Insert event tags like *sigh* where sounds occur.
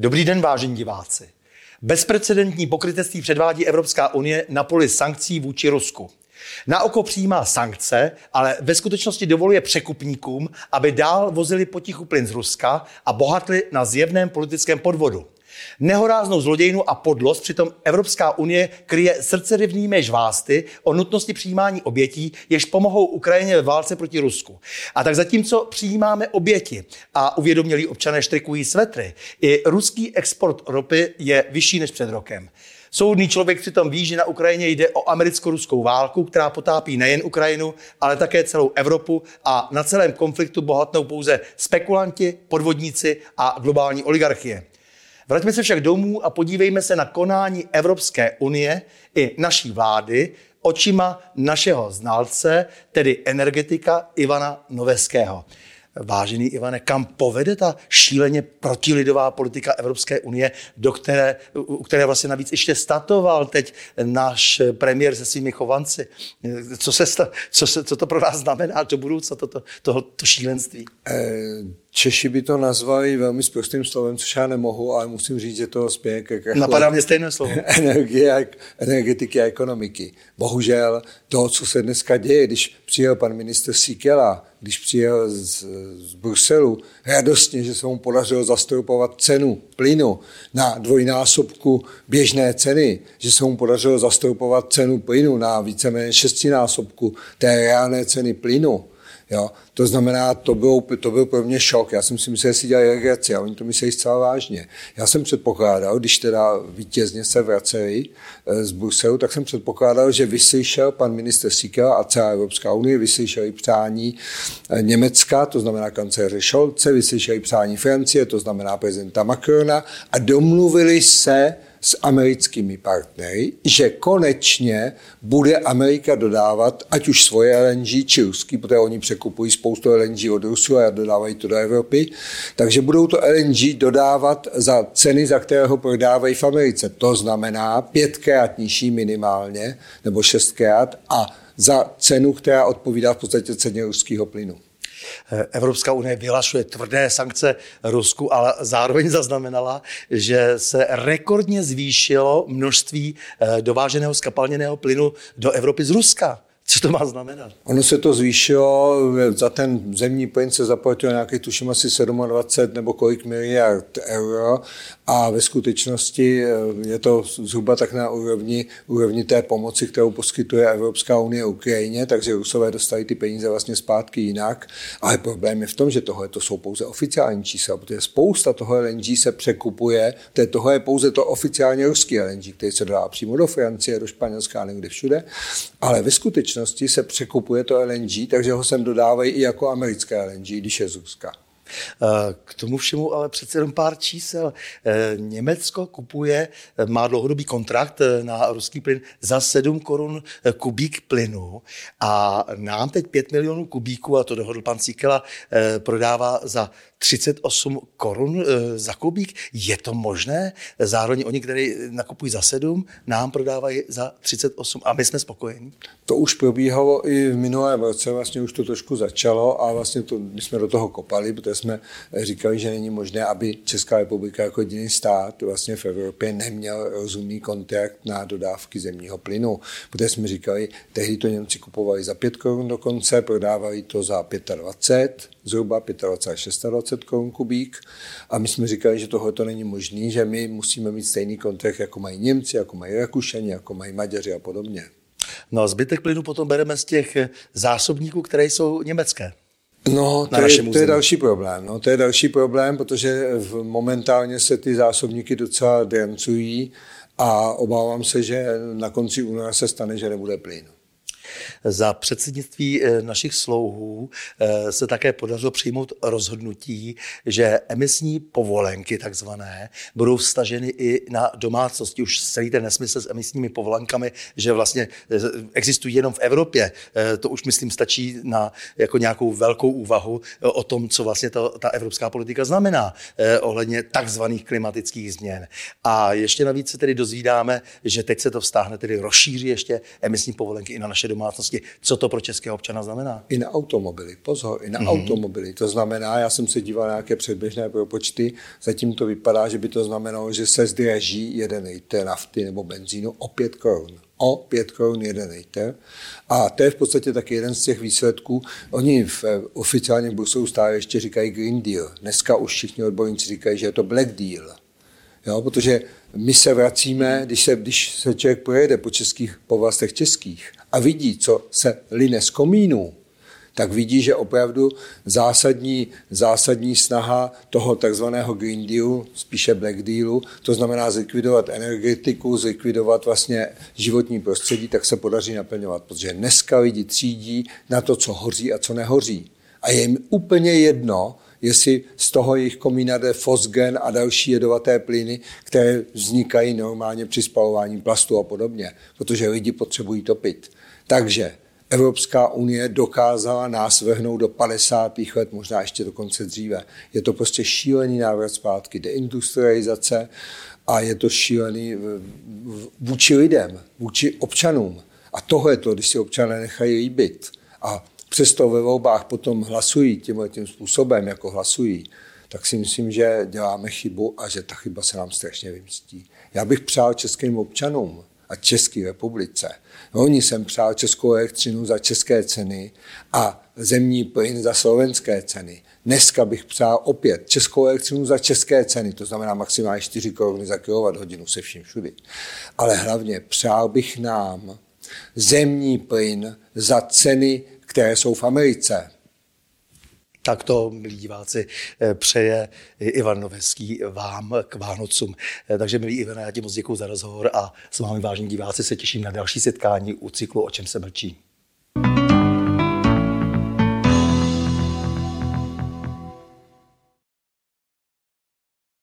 Dobrý den, vážení diváci. Bezprecedentní pokrytectví předvádí Evropská unie na poli sankcí vůči Rusku. Na oko přijímá sankce, ale ve skutečnosti dovoluje překupníkům, aby dál vozili potichu plyn z Ruska a bohatli na zjevném politickém podvodu. Nehoráznou zlodějnu a podlost přitom Evropská unie kryje srdcerivnými žvásty o nutnosti přijímání obětí, jež pomohou Ukrajině ve válce proti Rusku. A tak zatímco přijímáme oběti a uvědomělí občané štrikují svetry, i ruský export ropy je vyšší než před rokem. Soudný člověk přitom ví, že na Ukrajině jde o americko-ruskou válku, která potápí nejen Ukrajinu, ale také celou Evropu a na celém konfliktu bohatnou pouze spekulanti, podvodníci a globální oligarchie. Vraťme se však domů a podívejme se na konání Evropské unie i naší vlády očima našeho znalce, tedy energetika Ivana Noveského. Vážený Ivane, kam povede ta šíleně protilidová politika Evropské unie, do které, u které vlastně navíc ještě statoval teď náš premiér se svými chovanci. Co, se, co, se, co to pro nás znamená do budoucna, to, to, to, to šílenství? Eh, Češi by to nazvali velmi sprostým slovem, což já nemohu, ale musím říct, že to spěje ke krachu. Napadá mě stejné slovo. *laughs* Energie, energetiky a ekonomiky. Bohužel to, co se dneska děje, když přijel pan minister Sikela, když přijel z, z Bruselu, radostně, že se mu podařilo zastropovat cenu plynu na dvojnásobku běžné ceny, že se mu podařilo zastropovat cenu plynu na víceméně šestinásobku té reálné ceny plynu, Jo? To znamená, to byl, to byl pro mě šok. Já jsem si myslel, že si dělají legraci a oni to mysleli zcela vážně. Já jsem předpokládal, když teda vítězně se vraceli eh, z Bruselu, tak jsem předpokládal, že vyslyšel pan minister Sikel a celá Evropská unie, vyslyšeli přání eh, Německa, to znamená kancléře Scholze, vyslyšeli přání Francie, to znamená prezidenta Macrona a domluvili se s americkými partnery, že konečně bude Amerika dodávat ať už svoje LNG či ruský, protože oni překupují spoustu LNG od Rusu a dodávají to do Evropy, takže budou to LNG dodávat za ceny, za které ho prodávají v Americe. To znamená pětkrát nižší minimálně, nebo šestkrát a za cenu, která odpovídá v podstatě ceně ruského plynu. Evropská unie vyhlašuje tvrdé sankce Rusku, ale zároveň zaznamenala, že se rekordně zvýšilo množství eh, dováženého skapalněného plynu do Evropy z Ruska. Co to má znamenat? Ono se to zvýšilo, za ten zemní plyn se zaplatilo nějakých, tuším, asi 27 nebo kolik miliard euro. A ve skutečnosti eh, je to zhruba tak na úrovni, úrovni té pomoci, kterou poskytuje Evropská unie Ukrajině, takže Rusové dostali ty peníze vlastně zpátky jinak, ale problém je v tom, že tohle to jsou pouze oficiální čísla, protože spousta toho LNG se překupuje, tohle je pouze to oficiálně ruský LNG, který se dodá přímo do Francie, do Španělska, někde všude, ale ve skutečnosti se překupuje to LNG, takže ho sem dodávají i jako americké LNG, když je z. Eh, k tomu všemu ale přece jenom pár čísel. Eh, Německo kupuje, eh, má dlouhodobý kontrakt na ruský plyn za 7 korun kubík plynu a nám teď 5 milionů kubíků, a to dohodl pan Cíkela, prodává za 38 korun za kubík. Je to možné? Zároveň oni, kteří nakupují za 7, nám prodávají za 38 a my jsme spokojení. To už probíhalo i v minulém roce, vlastně už to trošku začalo a vlastně to, my jsme do toho kopali, protože jsme říkali, že není možné, aby Česká republika jako jediný stát vlastně v Evropě neměl rozumný kontrakt na dodávky zemního plynu. Protože jsme říkali, tehdy to Němci kupovali za 5 korun dokonce, prodávali to za 25, zhruba 25 až 26 korun kubík. A my jsme říkali, že tohle to není možné, že my musíme mít stejný kontrakt, jako mají Němci, jako mají Rakušani, jako mají Maďaři a podobně. No a zbytek plynu potom bereme z těch zásobníků, které jsou německé. No, to, je, to je další problém. No, to je další problém, protože momentálně se ty zásobníky docela drencují a obávám se, že na konci února se stane, že nebude plyn. Za předsednictví eh, našich slouhů eh, se také podařilo přijmout rozhodnutí, že emisní povolenky takzvané budou vstaženy i na domácnosti. Už celý ten nesmysl s emisními povolenkami, že vlastně eh, existují jenom v Evropě. To už myslím stačí na jako nějakou velkou úvahu o tom, co vlastně to, ta evropská politika znamená ohledně takzvaných klimatických změn. A ještě navíc se tedy dozvídáme, že teď se to vztáhne, tedy rozšíří ještě emisní povolenky i na naše domácnosti společnosti. Co to pro českého občana znamená? I na automobily, pozor, i na mm-hmm. automobily. To znamená, já jsem se díval na nějaké předběžné propočty, zatím to vypadá, že by to znamenalo, že se zdraží jeden litr nafty nebo benzínu o 5 korun o 5 korun jeden litr. A to je v podstatě taky jeden z těch výsledků. Oni v eh, oficiálně Bruselu stále ještě říkají Green Deal. Dneska už všichni odborníci říkají, že je to Black Deal. Jo, protože my se vracíme, když se, když se člověk projede po českých povlastech českých a vidí, co se line z komínů, tak vidí, že opravdu zásadní, zásadní snaha toho takzvaného Green Dealu, spíše Black Dealu, to znamená zlikvidovat energetiku, zlikvidovat vlastně životní prostředí, tak se podaří naplňovat, protože dneska lidi třídí na to, co hoří a co nehoří. A je jim úplně jedno, jestli z toho jejich komína jde fosgen a další jedovaté plyny, které vznikají normálně při spalování plastu a podobně, protože lidi potřebují topit. Takže Evropská unie dokázala nás vehnout do 50. let, možná ještě dokonce dříve. Je to prostě šílený návrat zpátky, deindustrializace a je to šílený vůči lidem, vůči občanům. A tohle je to, když si občané nechají líbit a přesto ve volbách potom hlasují tímhle tím způsobem, jako hlasují, tak si myslím, že děláme chybu a že ta chyba se nám strašně vymstí. Já bych přál českým občanům a České republice. Oni jsem přál českou elektřinu za české ceny a zemní plyn za slovenské ceny. Dneska bych přál opět českou elektřinu za české ceny, to znamená maximálně 4 koruny za hodinu se vším všudy. Ale hlavně přál bych nám zemní plyn za ceny které jsou v Americe. Tak to, milí diváci, eh, přeje Ivan Noveský vám k Vánocům. Eh, takže, milí Ivane, já ti moc děkuji za rozhovor a s vámi, vážení diváci, se těším na další setkání u cyklu O čem se mlčí.